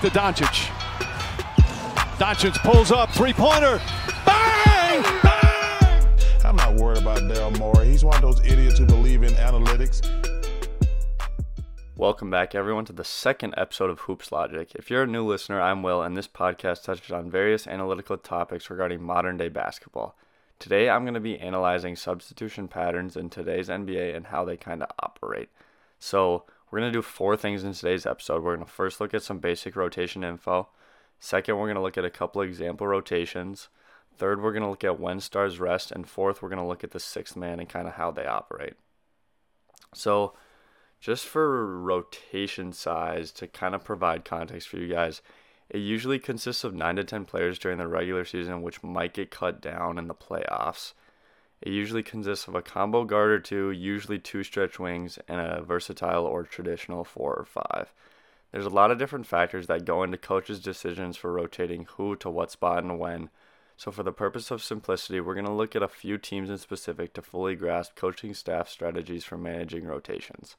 back to Doncic. Doncic pulls up, three pointer. Bang! Bang! I'm not worried about Daryl Morey. He's one of those idiots who believe in analytics. Welcome back, everyone, to the second episode of Hoops Logic. If you're a new listener, I'm Will, and this podcast touches on various analytical topics regarding modern day basketball. Today, I'm going to be analyzing substitution patterns in today's NBA and how they kind of operate. So, we're going to do four things in today's episode. We're going to first look at some basic rotation info. Second, we're going to look at a couple example rotations. Third, we're going to look at when stars rest. And fourth, we're going to look at the sixth man and kind of how they operate. So, just for rotation size to kind of provide context for you guys, it usually consists of 9 to 10 players during the regular season, which might get cut down in the playoffs. It usually consists of a combo guard or two, usually two stretch wings, and a versatile or traditional four or five. There's a lot of different factors that go into coaches' decisions for rotating who to what spot and when. So, for the purpose of simplicity, we're going to look at a few teams in specific to fully grasp coaching staff strategies for managing rotations.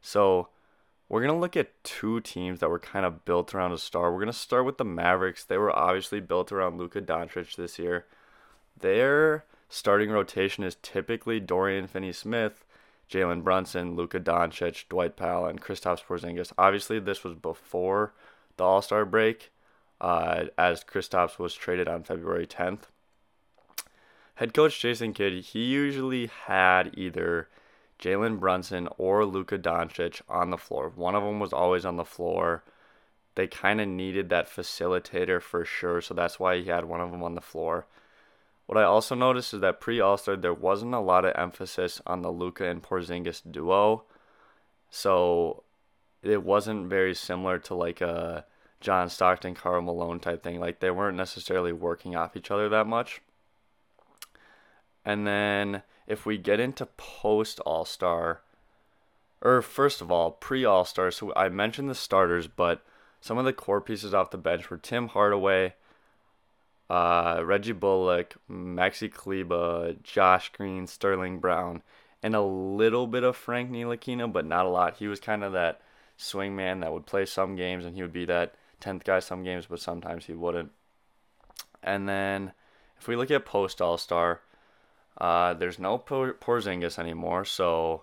So, we're going to look at two teams that were kind of built around a star. We're going to start with the Mavericks. They were obviously built around Luka Doncic this year. Their starting rotation is typically Dorian Finney Smith, Jalen Brunson, Luka Doncic, Dwight Powell, and Kristaps Porzingis. Obviously, this was before the All Star break, uh, as Kristaps was traded on February 10th. Head coach Jason Kidd, he usually had either Jalen Brunson or Luka Doncic on the floor. One of them was always on the floor. They kind of needed that facilitator for sure, so that's why he had one of them on the floor. What I also noticed is that pre All Star, there wasn't a lot of emphasis on the Luka and Porzingis duo. So it wasn't very similar to like a John Stockton, Karl Malone type thing. Like they weren't necessarily working off each other that much. And then if we get into post All Star, or first of all, pre All Star, so I mentioned the starters, but some of the core pieces off the bench were Tim Hardaway, uh, Reggie Bullock, Maxi Kleber, Josh Green, Sterling Brown, and a little bit of Frank Ntilikina, but not a lot. He was kind of that swing man that would play some games and he would be that 10th guy some games, but sometimes he wouldn't. And then if we look at post All Star, uh, there's no Porzingis anymore, so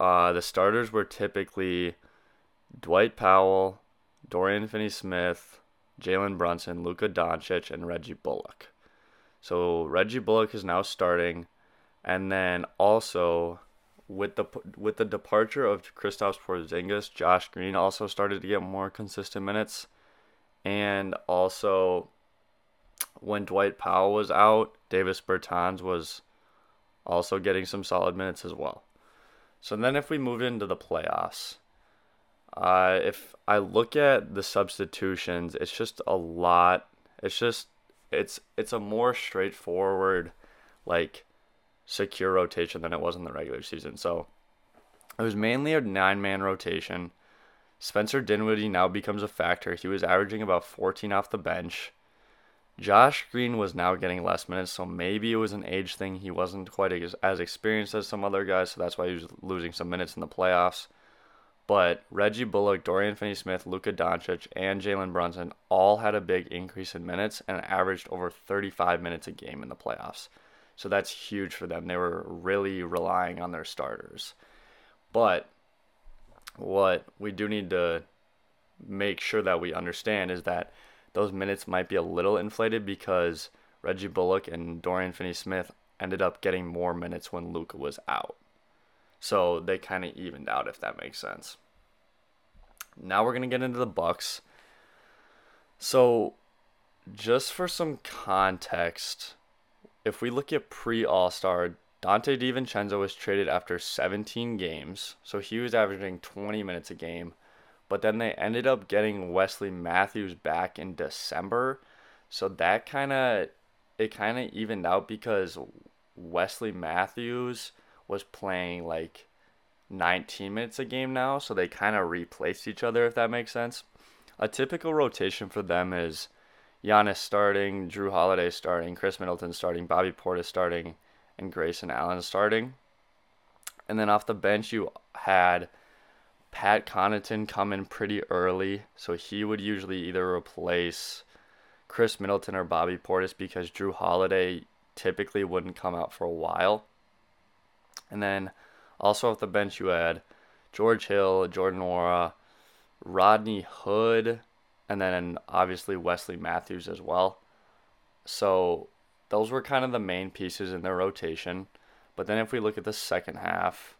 uh, the starters were typically Dwight Powell, Dorian Finney-Smith, Jalen Brunson, Luka Doncic, and Reggie Bullock. So Reggie Bullock is now starting, and then also with the with the departure of Kristaps Porzingis, Josh Green also started to get more consistent minutes, and also when Dwight Powell was out, Davis Bertans was also getting some solid minutes as well. So then, if we move into the playoffs, uh, if I look at the substitutions, it's just a lot. It's just it's it's a more straightforward, like secure rotation than it was in the regular season. So it was mainly a nine man rotation. Spencer Dinwiddie now becomes a factor. He was averaging about 14 off the bench. Josh Green was now getting less minutes, so maybe it was an age thing. He wasn't quite as experienced as some other guys, so that's why he was losing some minutes in the playoffs. But Reggie Bullock, Dorian Finney Smith, Luka Doncic, and Jalen Brunson all had a big increase in minutes and averaged over 35 minutes a game in the playoffs. So that's huge for them. They were really relying on their starters. But what we do need to make sure that we understand is that those minutes might be a little inflated because Reggie Bullock and Dorian Finney Smith ended up getting more minutes when Luka was out. So they kind of evened out if that makes sense. Now we're going to get into the Bucks. So just for some context, if we look at pre All-Star, Donte DiVincenzo was traded after 17 games, so he was averaging 20 minutes a game but then they ended up getting Wesley Matthews back in December. So that kind of it kind of evened out because Wesley Matthews was playing like 19 minutes a game now, so they kind of replaced each other if that makes sense. A typical rotation for them is Giannis starting, Jrue Holiday starting, Khris Middleton starting, Bobby Portis starting, and Grayson Allen starting. And then off the bench you had Pat Connaughton come in pretty early, so he would usually either replace Khris Middleton or Bobby Portis because Jrue Holiday typically wouldn't come out for a while. And then also off the bench you had George Hill, Jordan Nwora, Rodney Hood, and then obviously Wesley Matthews as well. So those were kind of the main pieces in their rotation. But then if we look at the second half,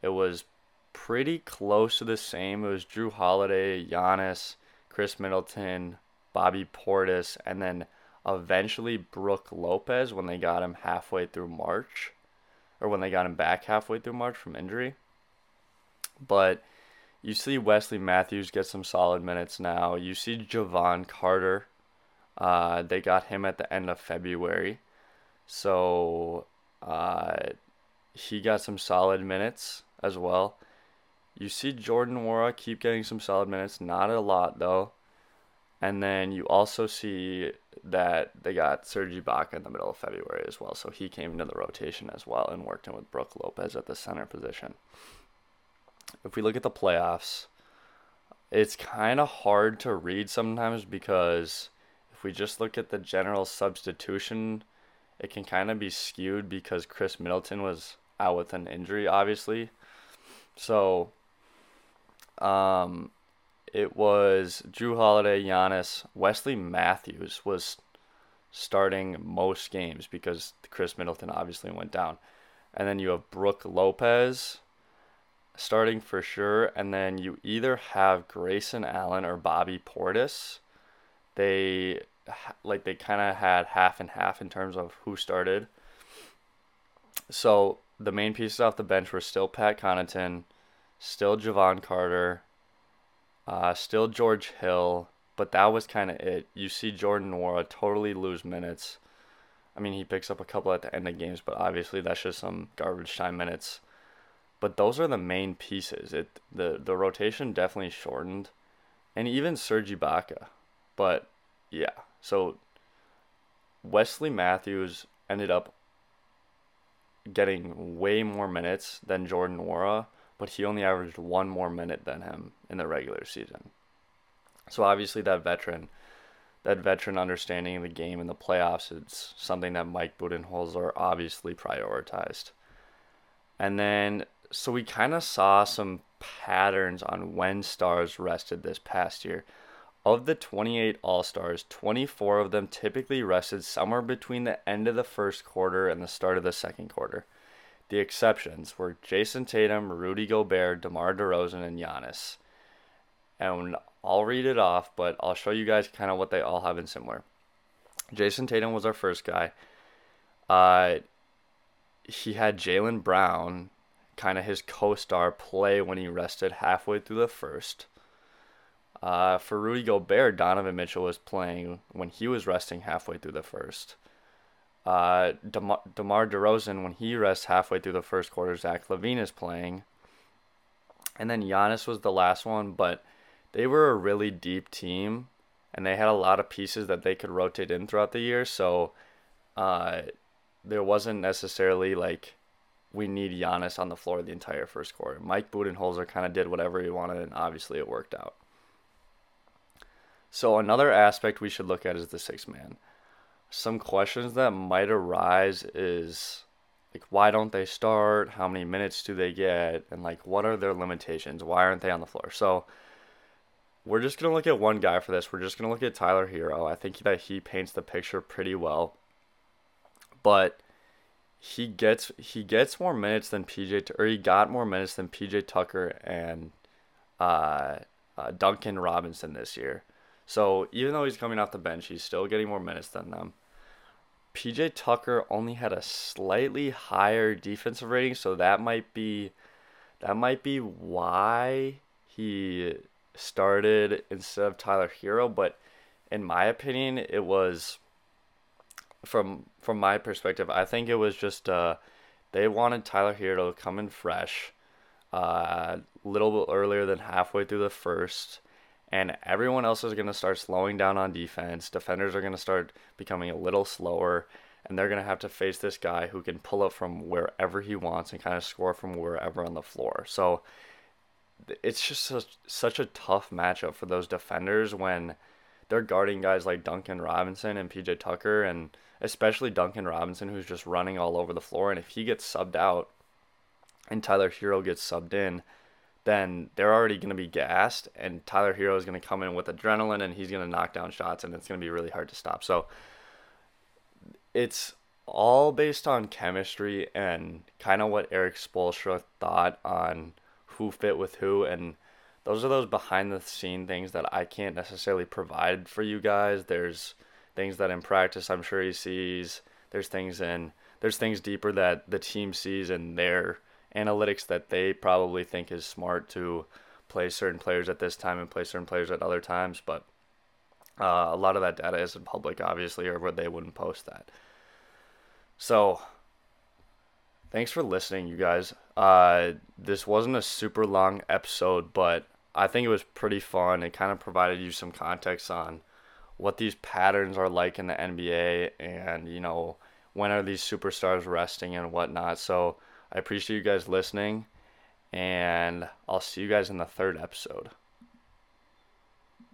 it was pretty close to the same. It was Jrue Holiday, Giannis, Khris Middleton, Bobby Portis, and then eventually Brook Lopez when they got him halfway through March, or when they got him back halfway through March from injury. But you see Wesley Matthews get some solid minutes now. You see Jevon Carter. Uh, they got him at the end of February. So uh, he got some solid minutes as well. You see Jordan Nwora keep getting some solid minutes, not a lot though. And then you also see that they got Serge Ibaka in the middle of February as well. So he came into the rotation as well and worked in with Brook Lopez at the center position if we look at the playoffs, it's kind of hard to read sometimes because if we just look at the general substitution, it can kind of be skewed because Khris Middleton was out with an injury, obviously. So, um, it was Jrue Holiday, Giannis, Wesley Matthews was starting most games because Khris Middleton obviously went down. And then you have Brook Lopez, starting for sure, and then you either have Grayson Allen or Bobby Portis. They like they kind of had half and half in terms of who started. So the main pieces off the bench were still Pat Connaughton, still Jevon Carter, uh, still George Hill, but that was kind of it. You see Jordan Nwora totally lose minutes. I mean, he picks up a couple at the end of games, but obviously that's just some garbage time minutes. But those are the main pieces. It the the rotation definitely shortened, and even Serge Ibaka. But yeah, so Wesley Matthews ended up getting way more minutes than Jordan Nwora, but he only averaged one more minute than him in the regular season. So obviously that veteran that veteran understanding of the game in the playoffs is something that Mike Budenholzer obviously prioritized. And then so we kind of saw some patterns on when stars rested this past year. Of the 28 All Stars, 24 of them typically rested somewhere between the end of the first quarter and the start of the second quarter. The exceptions were Jayson Tatum, Rudy Gobert, DeMar DeRozan, and Giannis. And I'll read it off, but I'll show you guys kind of what they all have in similar. Jayson Tatum was our first guy. Uh, he had Jaylen Brown, kind of his co-star play when he rested halfway through the first. Uh, for Rudy Gobert, Donovan Mitchell was playing when he was resting halfway through the first. Uh, DeMar, DeMar DeRozan, when he rests halfway through the first quarter, Zach LaVine is playing. And then Giannis was the last one, but they were a really deep team, and they had a lot of pieces that they could rotate in throughout the year. So uh, there wasn't necessarily like we need Giannis on the floor the entire first quarter. Mike Budenholzer kind of did whatever he wanted, and obviously it worked out. So another aspect we should look at is the six man. Some questions that might arise is like why don't they start? How many minutes do they get? And like what are their limitations? Why aren't they on the floor? So we're just gonna look at one guy for this. We're just gonna look at Tyler Herro I think that he paints the picture pretty well. But he gets he gets more minutes than PJ or he got more minutes than PJ Tucker and uh, uh, Duncan Robinson this year. So even though he's coming off the bench, he's still getting more minutes than them. PJ Tucker only had a slightly higher defensive rating, so that might be that might be why he started instead of Tyler Herro, but in my opinion, it was from from my perspective, I think it was just uh, they wanted Tyler Herro to come in fresh, uh, a little bit earlier than halfway through the first, and everyone else is gonna start slowing down on defense. Defenders are gonna start becoming a little slower, and they're gonna have to face this guy who can pull up from wherever he wants and kind of score from wherever on the floor. So it's just such, such a tough matchup for those defenders when they're guarding guys like Duncan Robinson and PJ Tucker, and especially Duncan Robinson, who's just running all over the floor. And if he gets subbed out and Tyler Herro gets subbed in, then they're already going to be gassed, and Tyler Herro is going to come in with adrenaline and he's going to knock down shots, and it's going to be really hard to stop. So it's all based on chemistry and kind of what Erik Spoelstra thought on who fit with who and those are those behind the scene things that I can't necessarily provide for you guys. There's things that in practice I'm sure he sees. There's things in there's things deeper that the team sees in their analytics that they probably think is smart to play certain players at this time and play certain players at other times. But uh, a lot of that data isn't public, obviously, or they wouldn't post that. So, thanks for listening, you guys. Uh, this wasn't a super long episode, but I think it was pretty fun. It kind of provided you some context on what these patterns are like in the NBA and, you know, when are these superstars resting and whatnot. So I appreciate you guys listening, and I'll see you guys in the third episode.